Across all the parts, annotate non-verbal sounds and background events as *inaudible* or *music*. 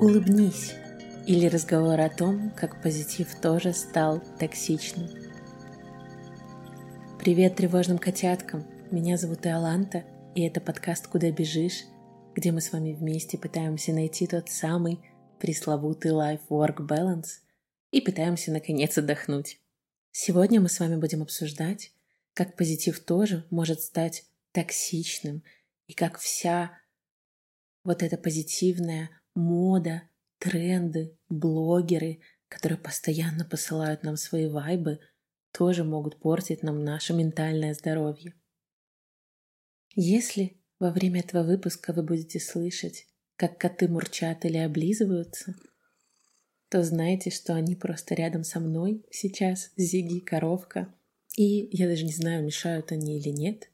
Улыбнись. Или разговор о том, как позитив тоже стал токсичным. Привет тревожным котяткам. Меня зовут Иоланта, и это подкаст «Куда бежишь?», где мы с вами вместе пытаемся найти тот самый пресловутый life-work balance и пытаемся наконец отдохнуть. Сегодня мы с вами будем обсуждать, как позитив тоже может стать токсичным, и как вся вот эта позитивная мода, тренды, блогеры, которые постоянно посылают нам свои вайбы, тоже могут портить нам наше ментальное здоровье. Если во время этого выпуска вы будете слышать, как коты мурчат или облизываются, то знайте, что они просто рядом со мной сейчас, Зиги, коровка. И я даже не знаю, мешают они или нет,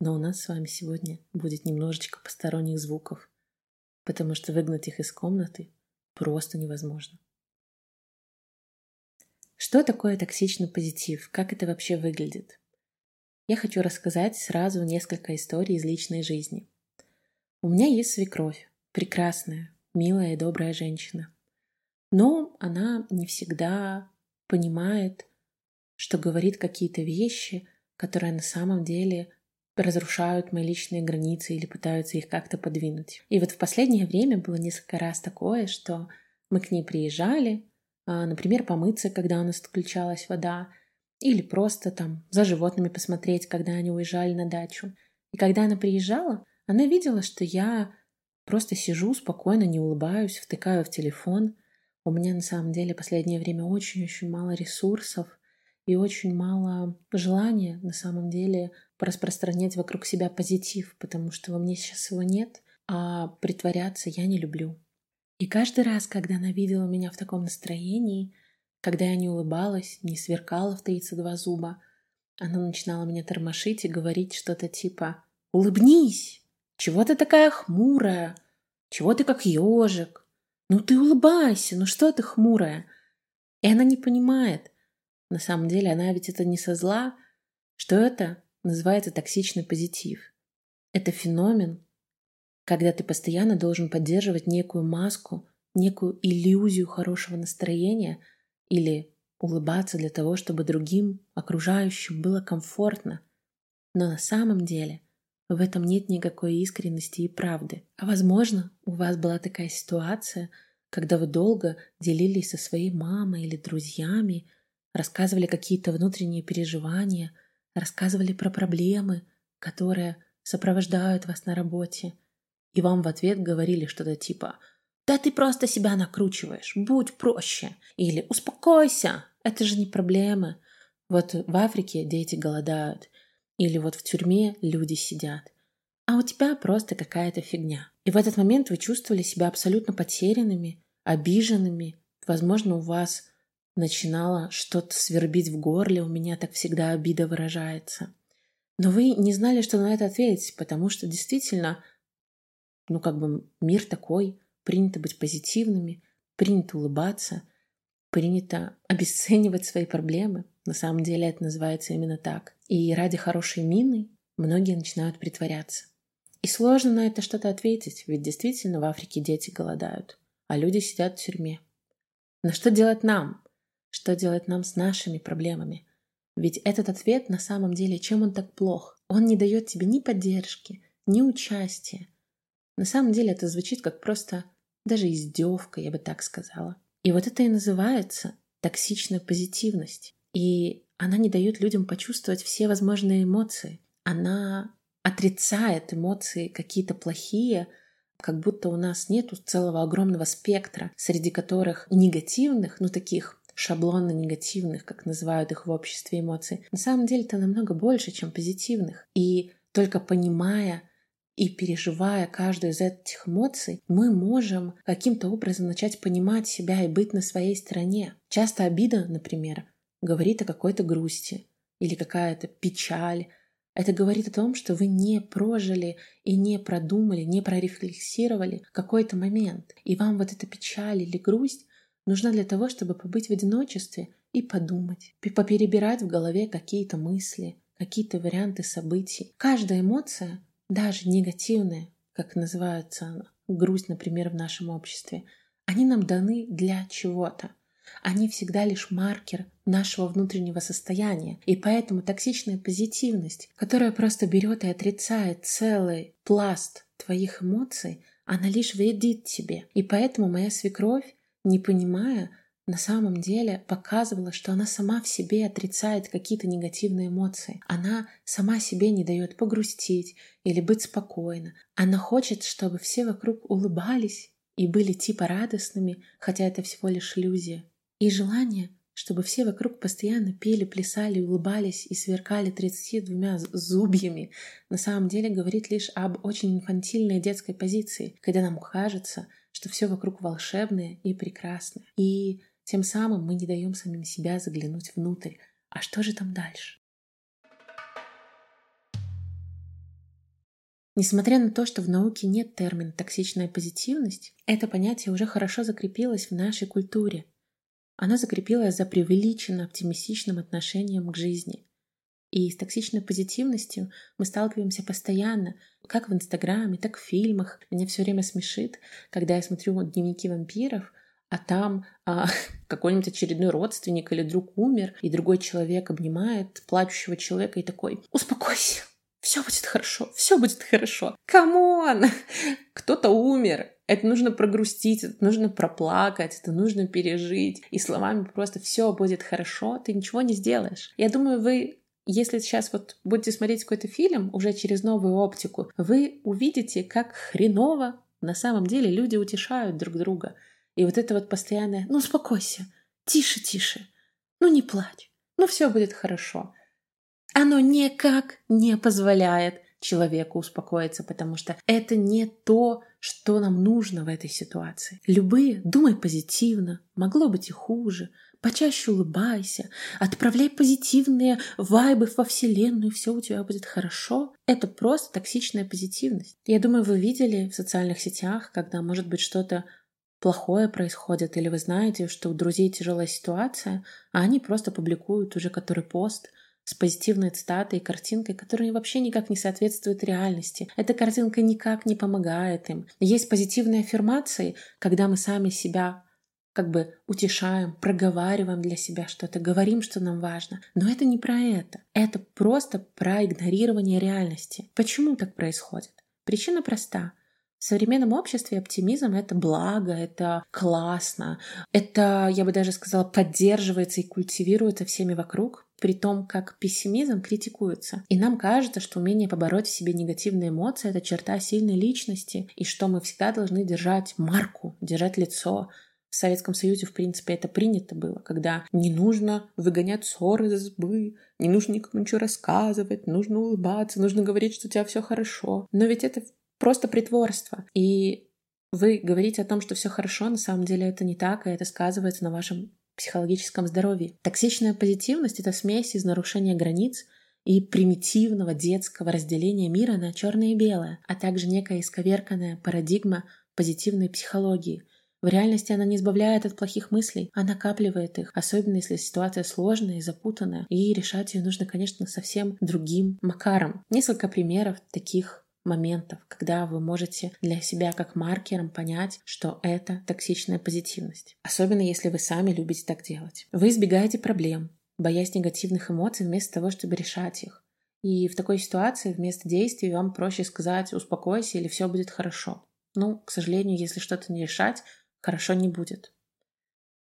но у нас с вами сегодня будет немножечко посторонних звуков потому что выгнать их из комнаты просто невозможно. Что такое токсичный позитив? Как это вообще выглядит? Я хочу рассказать сразу несколько историй из личной жизни. У меня есть свекровь, прекрасная, милая и добрая женщина. Но она не всегда понимает, что говорит какие-то вещи, которые на самом деле разрушают мои личные границы или пытаются их как-то подвинуть. И вот в последнее время было несколько раз такое, что мы к ней приезжали, а, например, помыться, когда у нас отключалась вода, или просто там за животными посмотреть, когда они уезжали на дачу. И когда она приезжала, она видела, что я просто сижу спокойно, не улыбаюсь, втыкаю в телефон. У меня на самом деле последнее время очень-очень мало ресурсов, и очень мало желания на самом деле распространять вокруг себя позитив, потому что во мне сейчас его нет, а притворяться я не люблю. И каждый раз, когда она видела меня в таком настроении, когда я не улыбалась, не сверкала в 32 зуба, она начинала меня тормошить и говорить что-то типа «Улыбнись! Чего ты такая хмурая? Чего ты как ежик? Ну ты улыбайся, ну что ты хмурая?» И она не понимает – на самом деле она ведь это не со зла, что это называется токсичный позитив. Это феномен, когда ты постоянно должен поддерживать некую маску, некую иллюзию хорошего настроения или улыбаться для того, чтобы другим, окружающим было комфортно. Но на самом деле в этом нет никакой искренности и правды. А возможно, у вас была такая ситуация, когда вы долго делились со своей мамой или друзьями рассказывали какие-то внутренние переживания, рассказывали про проблемы, которые сопровождают вас на работе, и вам в ответ говорили что-то типа «Да ты просто себя накручиваешь, будь проще» или «Успокойся, это же не проблемы». Вот в Африке дети голодают, или вот в тюрьме люди сидят, а у тебя просто какая-то фигня. И в этот момент вы чувствовали себя абсолютно потерянными, обиженными. Возможно, у вас начинало что-то свербить в горле, у меня так всегда обида выражается. Но вы не знали, что на это ответить, потому что действительно, ну как бы мир такой, принято быть позитивными, принято улыбаться, принято обесценивать свои проблемы. На самом деле это называется именно так. И ради хорошей мины многие начинают притворяться. И сложно на это что-то ответить, ведь действительно в Африке дети голодают, а люди сидят в тюрьме. Но что делать нам? Что делать нам с нашими проблемами? Ведь этот ответ на самом деле, чем он так плох? Он не дает тебе ни поддержки, ни участия. На самом деле это звучит как просто даже издевка, я бы так сказала. И вот это и называется токсичная позитивность. И она не дает людям почувствовать все возможные эмоции. Она отрицает эмоции какие-то плохие, как будто у нас нету целого огромного спектра, среди которых негативных, ну таких шаблонно негативных, как называют их в обществе эмоций, на самом деле это намного больше, чем позитивных. И только понимая и переживая каждую из этих эмоций, мы можем каким-то образом начать понимать себя и быть на своей стороне. Часто обида, например, говорит о какой-то грусти или какая-то печаль. Это говорит о том, что вы не прожили и не продумали, не прорефлексировали какой-то момент. И вам вот эта печаль или грусть нужна для того, чтобы побыть в одиночестве и подумать, поперебирать в голове какие-то мысли, какие-то варианты событий. Каждая эмоция, даже негативная, как называется грусть, например, в нашем обществе, Они нам даны для чего-то. Они всегда лишь маркер нашего внутреннего состояния. И поэтому токсичная позитивность, которая просто берет и отрицает целый пласт твоих эмоций, она лишь вредит тебе. И поэтому моя свекровь, не понимая, на самом деле показывала, что она сама в себе отрицает какие-то негативные эмоции. Она сама себе не дает погрустить или быть спокойно. Она хочет, чтобы все вокруг улыбались и были типа радостными, хотя это всего лишь иллюзия. И желание, чтобы все вокруг постоянно пели, плясали, улыбались и сверкали 32 зубьями, на самом деле говорит лишь об очень инфантильной детской позиции, когда нам кажется, что все вокруг волшебное и прекрасное. И тем самым мы не даем самим себя заглянуть внутрь. А что же там дальше? Несмотря на то, что в науке нет термина «токсичная позитивность», это понятие уже хорошо закрепилось в нашей культуре. Оно закрепилось за преувеличенно оптимистичным отношением к жизни. И с токсичной позитивностью мы сталкиваемся постоянно, как в Инстаграме, так в фильмах. Меня все время смешит, когда я смотрю дневники вампиров, а там а, *laughs* какой-нибудь очередной родственник или друг умер, и другой человек обнимает плачущего человека и такой «Успокойся, все будет хорошо, все будет хорошо. Come on! *laughs* Кто-то умер. Это нужно прогрустить, это нужно проплакать, это нужно пережить. И словами просто все будет хорошо, ты ничего не сделаешь. Я думаю, вы если сейчас вот будете смотреть какой-то фильм уже через новую оптику, вы увидите, как хреново на самом деле люди утешают друг друга. И вот это вот постоянное «ну успокойся, тише, тише, ну не плачь, ну все будет хорошо». Оно никак не позволяет человеку успокоиться, потому что это не то, что нам нужно в этой ситуации. Любые, думай позитивно, могло быть и хуже, почаще улыбайся, отправляй позитивные вайбы во Вселенную, все у тебя будет хорошо. Это просто токсичная позитивность. Я думаю, вы видели в социальных сетях, когда, может быть, что-то плохое происходит, или вы знаете, что у друзей тяжелая ситуация, а они просто публикуют уже который пост с позитивной цитатой и картинкой, которая вообще никак не соответствует реальности. Эта картинка никак не помогает им. Есть позитивные аффирмации, когда мы сами себя как бы утешаем, проговариваем для себя что-то, говорим, что нам важно. Но это не про это. Это просто про игнорирование реальности. Почему так происходит? Причина проста. В современном обществе оптимизм — это благо, это классно, это, я бы даже сказала, поддерживается и культивируется всеми вокруг, при том, как пессимизм критикуется. И нам кажется, что умение побороть в себе негативные эмоции — это черта сильной личности, и что мы всегда должны держать марку, держать лицо, в Советском Союзе, в принципе, это принято было, когда не нужно выгонять ссоры из избы, не нужно никому ничего рассказывать, нужно улыбаться, нужно говорить, что у тебя все хорошо. Но ведь это просто притворство. И вы говорите о том, что все хорошо, на самом деле это не так, и это сказывается на вашем психологическом здоровье. Токсичная позитивность — это смесь из нарушения границ и примитивного детского разделения мира на черное и белое, а также некая исковерканная парадигма позитивной психологии. В реальности она не избавляет от плохих мыслей, а накапливает их, особенно если ситуация сложная и запутанная, и решать ее нужно, конечно, совсем другим макаром. Несколько примеров таких моментов, когда вы можете для себя как маркером понять, что это токсичная позитивность. Особенно если вы сами любите так делать. Вы избегаете проблем, боясь негативных эмоций вместо того, чтобы решать их. И в такой ситуации вместо действий вам проще сказать «успокойся» или «все будет хорошо». Ну, к сожалению, если что-то не решать, хорошо не будет.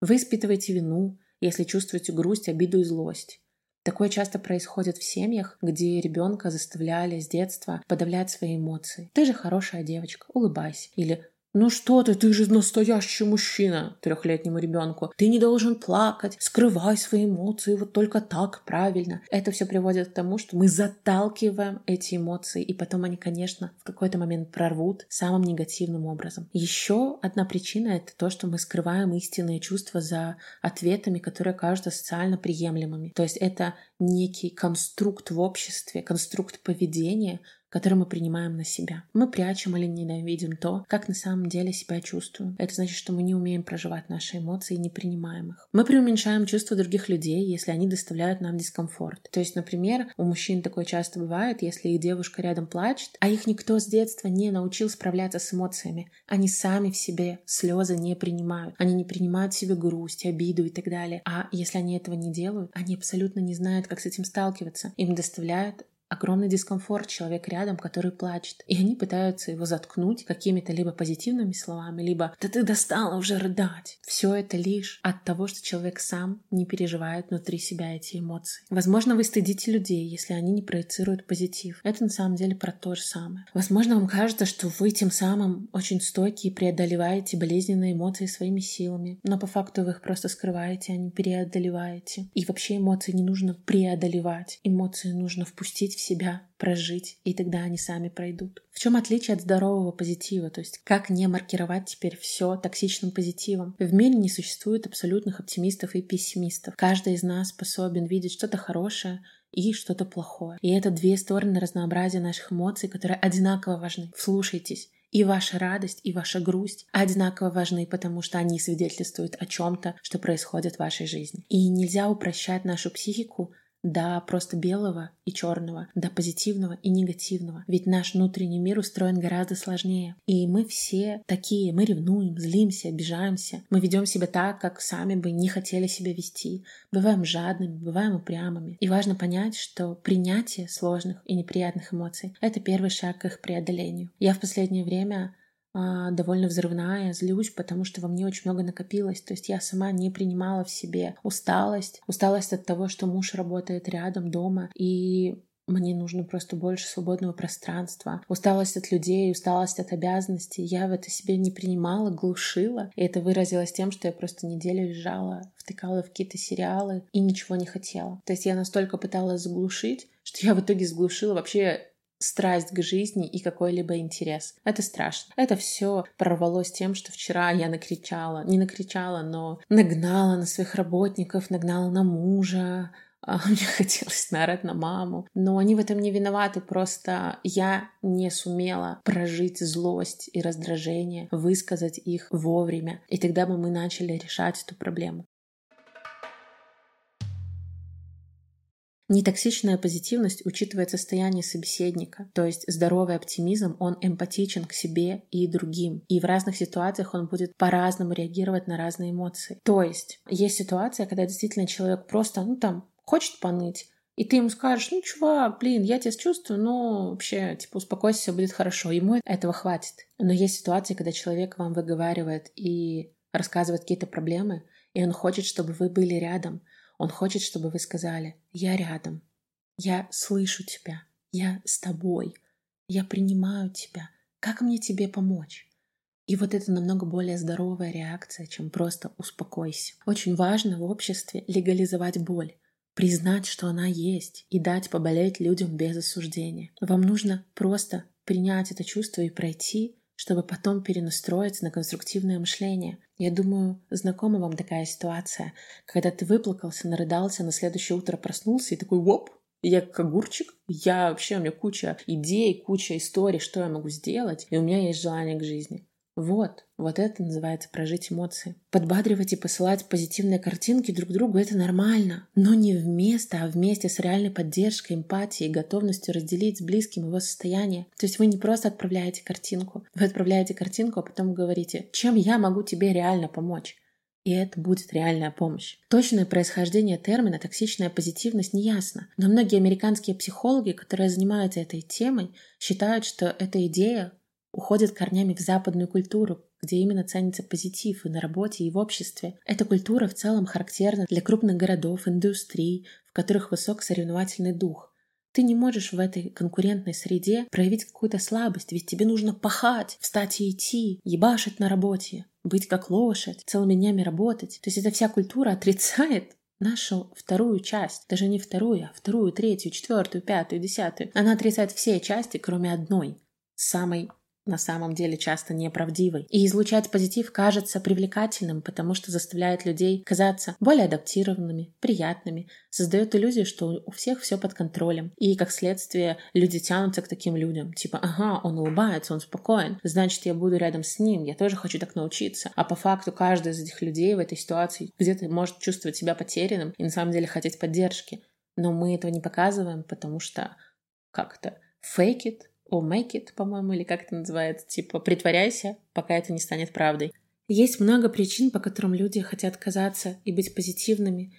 Вы испытываете вину, если чувствуете грусть, обиду и злость. Такое часто происходит в семьях, где ребенка заставляли с детства подавлять свои эмоции. Ты же хорошая девочка, улыбайся. Или ну что ты, ты же настоящий мужчина трехлетнему ребенку. Ты не должен плакать, скрывай свои эмоции, вот только так правильно. Это все приводит к тому, что мы заталкиваем эти эмоции, и потом они, конечно, в какой-то момент прорвут самым негативным образом. Еще одна причина — это то, что мы скрываем истинные чувства за ответами, которые кажутся социально приемлемыми. То есть это некий конструкт в обществе, конструкт поведения, который мы принимаем на себя. Мы прячем или ненавидим то, как на самом деле себя чувствуем. Это значит, что мы не умеем проживать наши эмоции и не принимаем их. Мы преуменьшаем чувства других людей, если они доставляют нам дискомфорт. То есть, например, у мужчин такое часто бывает, если их девушка рядом плачет, а их никто с детства не научил справляться с эмоциями. Они сами в себе слезы не принимают. Они не принимают в себе грусть, обиду и так далее. А если они этого не делают, они абсолютно не знают, как с этим сталкиваться. Им доставляют огромный дискомфорт человек рядом, который плачет. И они пытаются его заткнуть какими-то либо позитивными словами, либо «да ты достала уже рыдать». Все это лишь от того, что человек сам не переживает внутри себя эти эмоции. Возможно, вы стыдите людей, если они не проецируют позитив. Это на самом деле про то же самое. Возможно, вам кажется, что вы тем самым очень стойкие и преодолеваете болезненные эмоции своими силами, но по факту вы их просто скрываете, а не преодолеваете. И вообще эмоции не нужно преодолевать. Эмоции нужно впустить в себя, прожить, и тогда они сами пройдут. В чем отличие от здорового позитива? То есть как не маркировать теперь все токсичным позитивом? В мире не существует абсолютных оптимистов и пессимистов. Каждый из нас способен видеть что-то хорошее, и что-то плохое. И это две стороны разнообразия наших эмоций, которые одинаково важны. Вслушайтесь. И ваша радость, и ваша грусть одинаково важны, потому что они свидетельствуют о чем-то, что происходит в вашей жизни. И нельзя упрощать нашу психику до просто белого и черного, до позитивного и негативного. Ведь наш внутренний мир устроен гораздо сложнее. И мы все такие, мы ревнуем, злимся, обижаемся. Мы ведем себя так, как сами бы не хотели себя вести. Бываем жадными, бываем упрямыми. И важно понять, что принятие сложных и неприятных эмоций — это первый шаг к их преодолению. Я в последнее время довольно взрывная, злюсь, потому что во мне очень много накопилось. То есть я сама не принимала в себе усталость, усталость от того, что муж работает рядом дома, и мне нужно просто больше свободного пространства. Усталость от людей, усталость от обязанностей. Я в это себе не принимала, глушила. И это выразилось тем, что я просто неделю лежала, втыкала в какие-то сериалы и ничего не хотела. То есть я настолько пыталась заглушить, что я в итоге сглушила вообще страсть к жизни и какой-либо интерес. Это страшно. Это все прорвалось тем, что вчера я накричала, не накричала, но нагнала на своих работников, нагнала на мужа, а, *laughs* мне хотелось наорать на маму. Но они в этом не виноваты, просто я не сумела прожить злость и раздражение, высказать их вовремя. И тогда бы мы начали решать эту проблему. Нетоксичная позитивность учитывает состояние собеседника, то есть здоровый оптимизм, он эмпатичен к себе и другим, и в разных ситуациях он будет по-разному реагировать на разные эмоции. То есть есть ситуация, когда действительно человек просто, ну там, хочет поныть, и ты ему скажешь, ну, чувак, блин, я тебя чувствую, но вообще, типа, успокойся, все будет хорошо. Ему этого хватит. Но есть ситуации, когда человек вам выговаривает и рассказывает какие-то проблемы, и он хочет, чтобы вы были рядом, он хочет, чтобы вы сказали «Я рядом, я слышу тебя, я с тобой, я принимаю тебя, как мне тебе помочь?» И вот это намного более здоровая реакция, чем просто «успокойся». Очень важно в обществе легализовать боль, признать, что она есть, и дать поболеть людям без осуждения. Вам нужно просто принять это чувство и пройти чтобы потом перенастроиться на конструктивное мышление. Я думаю, знакома вам такая ситуация, когда ты выплакался, нарыдался, на следующее утро проснулся и такой «Воп!» Я как огурчик, я вообще, у меня куча идей, куча историй, что я могу сделать, и у меня есть желание к жизни. Вот, вот это называется прожить эмоции. Подбадривать и посылать позитивные картинки друг другу — это нормально. Но не вместо, а вместе с реальной поддержкой, эмпатией, готовностью разделить с близким его состояние. То есть вы не просто отправляете картинку. Вы отправляете картинку, а потом говорите, чем я могу тебе реально помочь? И это будет реальная помощь. Точное происхождение термина «токсичная позитивность» не ясно, но многие американские психологи, которые занимаются этой темой, считают, что эта идея уходит корнями в западную культуру, где именно ценится позитив и на работе, и в обществе. Эта культура в целом характерна для крупных городов, индустрий, в которых высок соревновательный дух. Ты не можешь в этой конкурентной среде проявить какую-то слабость, ведь тебе нужно пахать, встать и идти, ебашить на работе, быть как лошадь, целыми днями работать. То есть эта вся культура отрицает нашу вторую часть, даже не вторую, а вторую, третью, четвертую, пятую, десятую. Она отрицает все части, кроме одной, самой на самом деле часто неправдивой. И излучать позитив кажется привлекательным, потому что заставляет людей казаться более адаптированными, приятными, создает иллюзию, что у всех все под контролем. И, как следствие, люди тянутся к таким людям. Типа, ага, он улыбается, он спокоен, значит, я буду рядом с ним, я тоже хочу так научиться. А по факту каждый из этих людей в этой ситуации где-то может чувствовать себя потерянным и на самом деле хотеть поддержки. Но мы этого не показываем, потому что как-то fake it or make it, по-моему, или как это называется, типа притворяйся, пока это не станет правдой. Есть много причин, по которым люди хотят казаться и быть позитивными,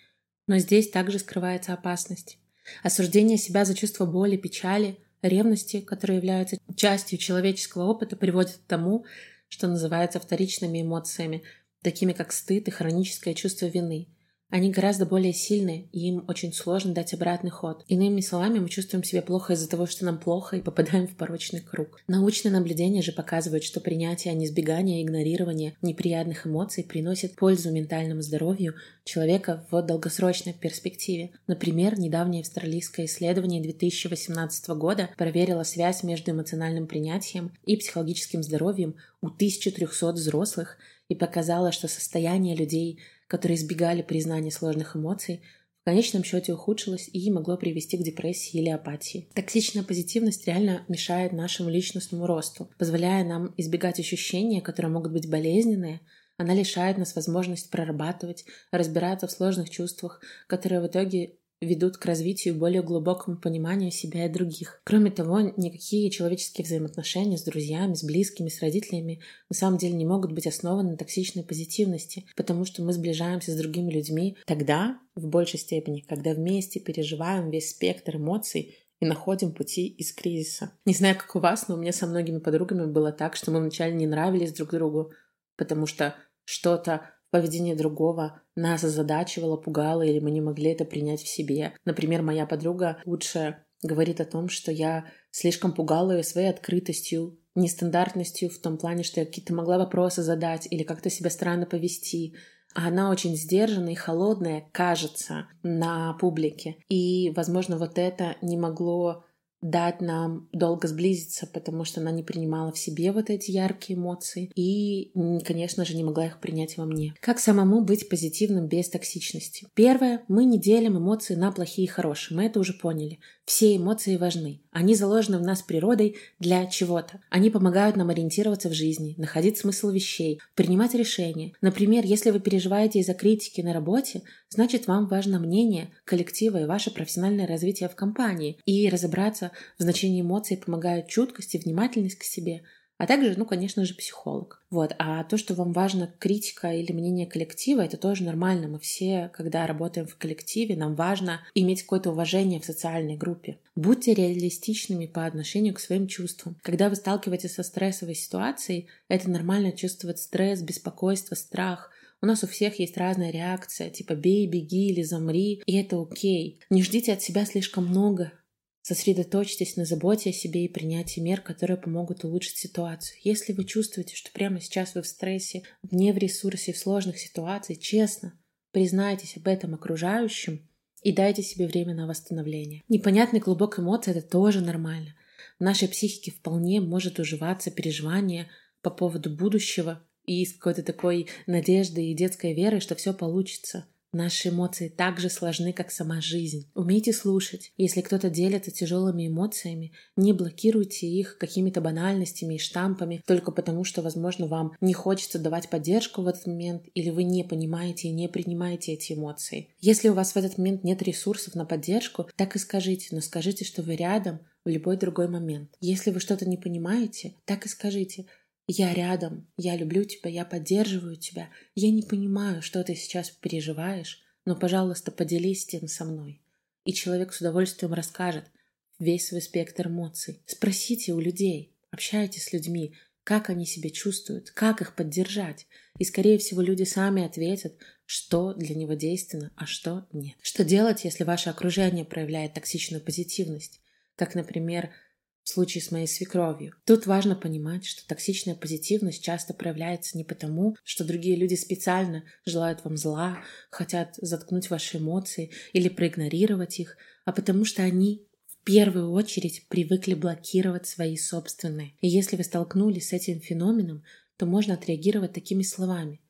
но здесь также скрывается опасность. Осуждение себя за чувство боли, печали, ревности, которые являются частью человеческого опыта, приводит к тому, что называется вторичными эмоциями, такими как стыд и хроническое чувство вины. Они гораздо более сильные, и им очень сложно дать обратный ход. Иными словами, мы чувствуем себя плохо из-за того, что нам плохо, и попадаем в порочный круг. Научные наблюдения же показывают, что принятие, а не избегание игнорирование неприятных эмоций приносит пользу ментальному здоровью человека в долгосрочной перспективе. Например, недавнее австралийское исследование 2018 года проверило связь между эмоциональным принятием и психологическим здоровьем у 1300 взрослых и показало, что состояние людей – которые избегали признания сложных эмоций, в конечном счете ухудшилось и могло привести к депрессии или апатии. Токсичная позитивность реально мешает нашему личностному росту, позволяя нам избегать ощущения, которые могут быть болезненные, она лишает нас возможности прорабатывать, разбираться в сложных чувствах, которые в итоге ведут к развитию более глубокому пониманию себя и других. Кроме того, никакие человеческие взаимоотношения с друзьями, с близкими, с родителями на самом деле не могут быть основаны на токсичной позитивности, потому что мы сближаемся с другими людьми тогда, в большей степени, когда вместе переживаем весь спектр эмоций, и находим пути из кризиса. Не знаю, как у вас, но у меня со многими подругами было так, что мы вначале не нравились друг другу, потому что что-то поведение другого нас озадачивало, пугало, или мы не могли это принять в себе. Например, моя подруга лучше говорит о том, что я слишком пугала ее своей открытостью, нестандартностью в том плане, что я какие-то могла вопросы задать или как-то себя странно повести. А она очень сдержанная и холодная, кажется, на публике. И, возможно, вот это не могло дать нам долго сблизиться, потому что она не принимала в себе вот эти яркие эмоции и, конечно же, не могла их принять во мне. Как самому быть позитивным без токсичности? Первое, мы не делим эмоции на плохие и хорошие, мы это уже поняли. Все эмоции важны. Они заложены в нас природой для чего-то. Они помогают нам ориентироваться в жизни, находить смысл вещей, принимать решения. Например, если вы переживаете из-за критики на работе, значит вам важно мнение коллектива и ваше профессиональное развитие в компании. И разобраться в значении эмоций помогают чуткость и внимательность к себе – а также, ну, конечно же, психолог. Вот. А то, что вам важно критика или мнение коллектива, это тоже нормально. Мы все, когда работаем в коллективе, нам важно иметь какое-то уважение в социальной группе. Будьте реалистичными по отношению к своим чувствам. Когда вы сталкиваетесь со стрессовой ситуацией, это нормально чувствовать стресс, беспокойство, страх. У нас у всех есть разная реакция, типа бей, беги или замри, и это окей. Не ждите от себя слишком много, Сосредоточьтесь на заботе о себе и принятии мер, которые помогут улучшить ситуацию. Если вы чувствуете, что прямо сейчас вы в стрессе, не в ресурсе, в сложных ситуациях, честно признайтесь об этом окружающим и дайте себе время на восстановление. Непонятный клубок эмоций – это тоже нормально. В нашей психике вполне может уживаться переживание по поводу будущего и с какой-то такой надеждой и детской верой, что все получится – Наши эмоции так же сложны, как сама жизнь. Умейте слушать. Если кто-то делится тяжелыми эмоциями, не блокируйте их какими-то банальностями и штампами только потому, что, возможно, вам не хочется давать поддержку в этот момент или вы не понимаете и не принимаете эти эмоции. Если у вас в этот момент нет ресурсов на поддержку, так и скажите, но скажите, что вы рядом в любой другой момент. Если вы что-то не понимаете, так и скажите – я рядом, я люблю тебя, я поддерживаю тебя. Я не понимаю, что ты сейчас переживаешь, но, пожалуйста, поделись тем со мной. И человек с удовольствием расскажет весь свой спектр эмоций. Спросите у людей, общайтесь с людьми, как они себя чувствуют, как их поддержать. И, скорее всего, люди сами ответят, что для него действенно, а что нет. Что делать, если ваше окружение проявляет токсичную позитивность? Как, например, в случае с моей свекровью. Тут важно понимать, что токсичная позитивность часто проявляется не потому, что другие люди специально желают вам зла, хотят заткнуть ваши эмоции или проигнорировать их, а потому что они в первую очередь привыкли блокировать свои собственные. И если вы столкнулись с этим феноменом, то можно отреагировать такими словами.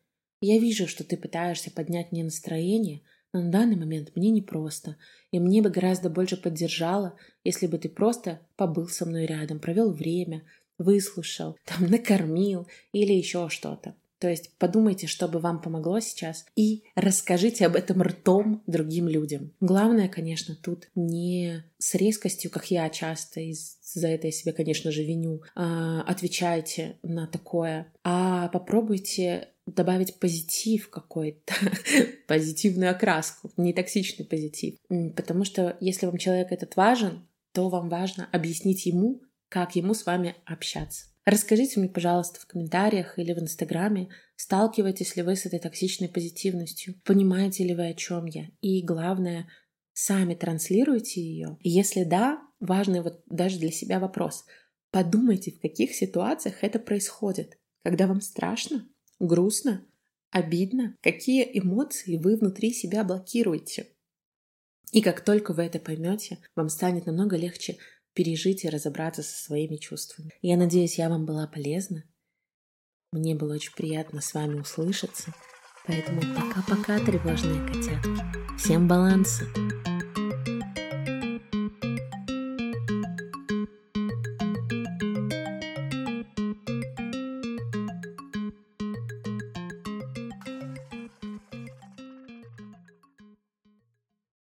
«Я вижу, что ты пытаешься поднять мне настроение, но на данный момент мне непросто, и мне бы гораздо больше поддержало, если бы ты просто побыл со мной рядом, провел время, выслушал, *laughs* там, накормил или еще что-то. То есть подумайте, что бы вам помогло сейчас, и расскажите об этом ртом другим людям. Главное, конечно, тут не с резкостью, как я часто, и за это я себе, конечно же, виню, а, отвечайте на такое, а попробуйте добавить позитив какой-то, *laughs* позитивную окраску, не токсичный позитив. Потому что если вам человек этот важен, то вам важно объяснить ему, как ему с вами общаться. Расскажите мне, пожалуйста, в комментариях или в Инстаграме, сталкиваетесь ли вы с этой токсичной позитивностью, понимаете ли вы, о чем я, и главное, сами транслируете ее. Если да, важный вот даже для себя вопрос. Подумайте, в каких ситуациях это происходит. Когда вам страшно, грустно, обидно, какие эмоции вы внутри себя блокируете. И как только вы это поймете, вам станет намного легче пережить и разобраться со своими чувствами. Я надеюсь, я вам была полезна. Мне было очень приятно с вами услышаться. Поэтому пока-пока, тревожные котятки. Всем баланса!